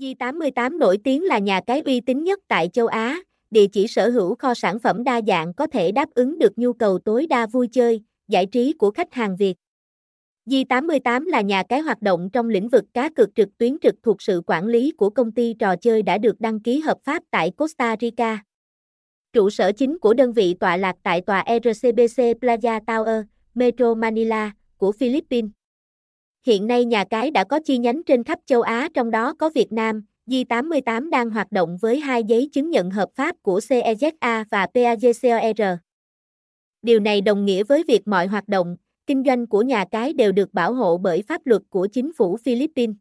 Di 88 nổi tiếng là nhà cái uy tín nhất tại châu Á, địa chỉ sở hữu kho sản phẩm đa dạng có thể đáp ứng được nhu cầu tối đa vui chơi, giải trí của khách hàng Việt. Di 88 là nhà cái hoạt động trong lĩnh vực cá cược trực tuyến trực thuộc sự quản lý của công ty trò chơi đã được đăng ký hợp pháp tại Costa Rica. Trụ sở chính của đơn vị tọa lạc tại tòa RCBC Plaza Tower, Metro Manila, của Philippines. Hiện nay nhà cái đã có chi nhánh trên khắp châu Á trong đó có Việt Nam, J88 đang hoạt động với hai giấy chứng nhận hợp pháp của CEZA và PAJCOR. Điều này đồng nghĩa với việc mọi hoạt động, kinh doanh của nhà cái đều được bảo hộ bởi pháp luật của chính phủ Philippines.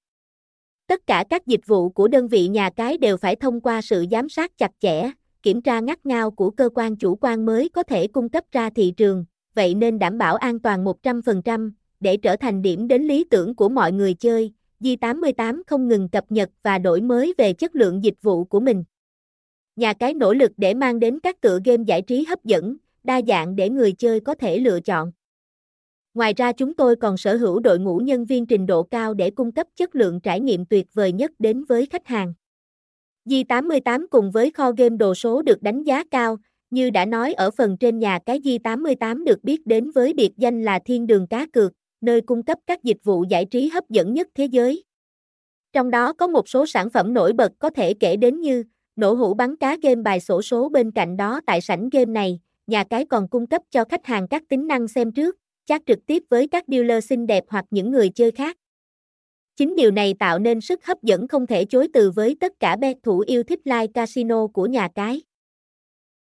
Tất cả các dịch vụ của đơn vị nhà cái đều phải thông qua sự giám sát chặt chẽ, kiểm tra ngắt ngao của cơ quan chủ quan mới có thể cung cấp ra thị trường, vậy nên đảm bảo an toàn 100%, để trở thành điểm đến lý tưởng của mọi người chơi. Di88 không ngừng cập nhật và đổi mới về chất lượng dịch vụ của mình. Nhà cái nỗ lực để mang đến các tựa game giải trí hấp dẫn, đa dạng để người chơi có thể lựa chọn. Ngoài ra chúng tôi còn sở hữu đội ngũ nhân viên trình độ cao để cung cấp chất lượng trải nghiệm tuyệt vời nhất đến với khách hàng. Di88 cùng với kho game đồ số được đánh giá cao, như đã nói ở phần trên nhà cái Di88 được biết đến với biệt danh là thiên đường cá cược, nơi cung cấp các dịch vụ giải trí hấp dẫn nhất thế giới. Trong đó có một số sản phẩm nổi bật có thể kể đến như nổ hũ bắn cá game bài sổ số bên cạnh đó tại sảnh game này, nhà cái còn cung cấp cho khách hàng các tính năng xem trước, chat trực tiếp với các dealer xinh đẹp hoặc những người chơi khác. Chính điều này tạo nên sức hấp dẫn không thể chối từ với tất cả bet thủ yêu thích live casino của nhà cái.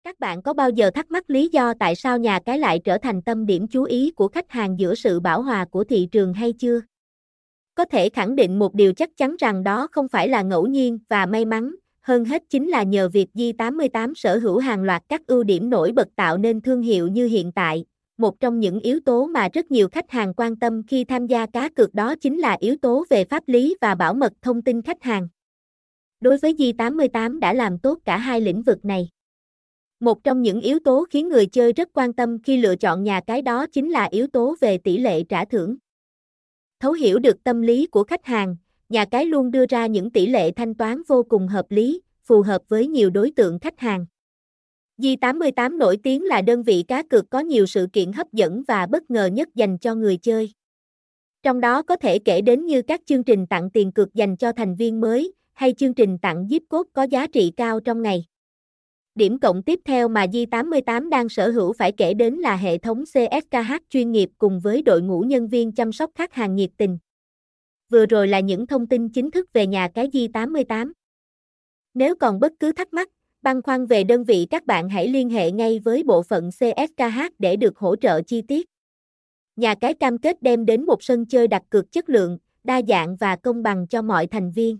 Các bạn có bao giờ thắc mắc lý do tại sao nhà cái lại trở thành tâm điểm chú ý của khách hàng giữa sự bảo hòa của thị trường hay chưa? Có thể khẳng định một điều chắc chắn rằng đó không phải là ngẫu nhiên và may mắn, hơn hết chính là nhờ việc Di88 sở hữu hàng loạt các ưu điểm nổi bật tạo nên thương hiệu như hiện tại. Một trong những yếu tố mà rất nhiều khách hàng quan tâm khi tham gia cá cược đó chính là yếu tố về pháp lý và bảo mật thông tin khách hàng. Đối với Di88 đã làm tốt cả hai lĩnh vực này. Một trong những yếu tố khiến người chơi rất quan tâm khi lựa chọn nhà cái đó chính là yếu tố về tỷ lệ trả thưởng. Thấu hiểu được tâm lý của khách hàng, nhà cái luôn đưa ra những tỷ lệ thanh toán vô cùng hợp lý, phù hợp với nhiều đối tượng khách hàng. Di88 nổi tiếng là đơn vị cá cược có nhiều sự kiện hấp dẫn và bất ngờ nhất dành cho người chơi. Trong đó có thể kể đến như các chương trình tặng tiền cược dành cho thành viên mới, hay chương trình tặng zip code có giá trị cao trong ngày. Điểm cộng tiếp theo mà Di88 đang sở hữu phải kể đến là hệ thống CSKH chuyên nghiệp cùng với đội ngũ nhân viên chăm sóc khách hàng nhiệt tình. Vừa rồi là những thông tin chính thức về nhà cái Di88. Nếu còn bất cứ thắc mắc, băn khoăn về đơn vị các bạn hãy liên hệ ngay với bộ phận CSKH để được hỗ trợ chi tiết. Nhà cái cam kết đem đến một sân chơi đặt cược chất lượng, đa dạng và công bằng cho mọi thành viên.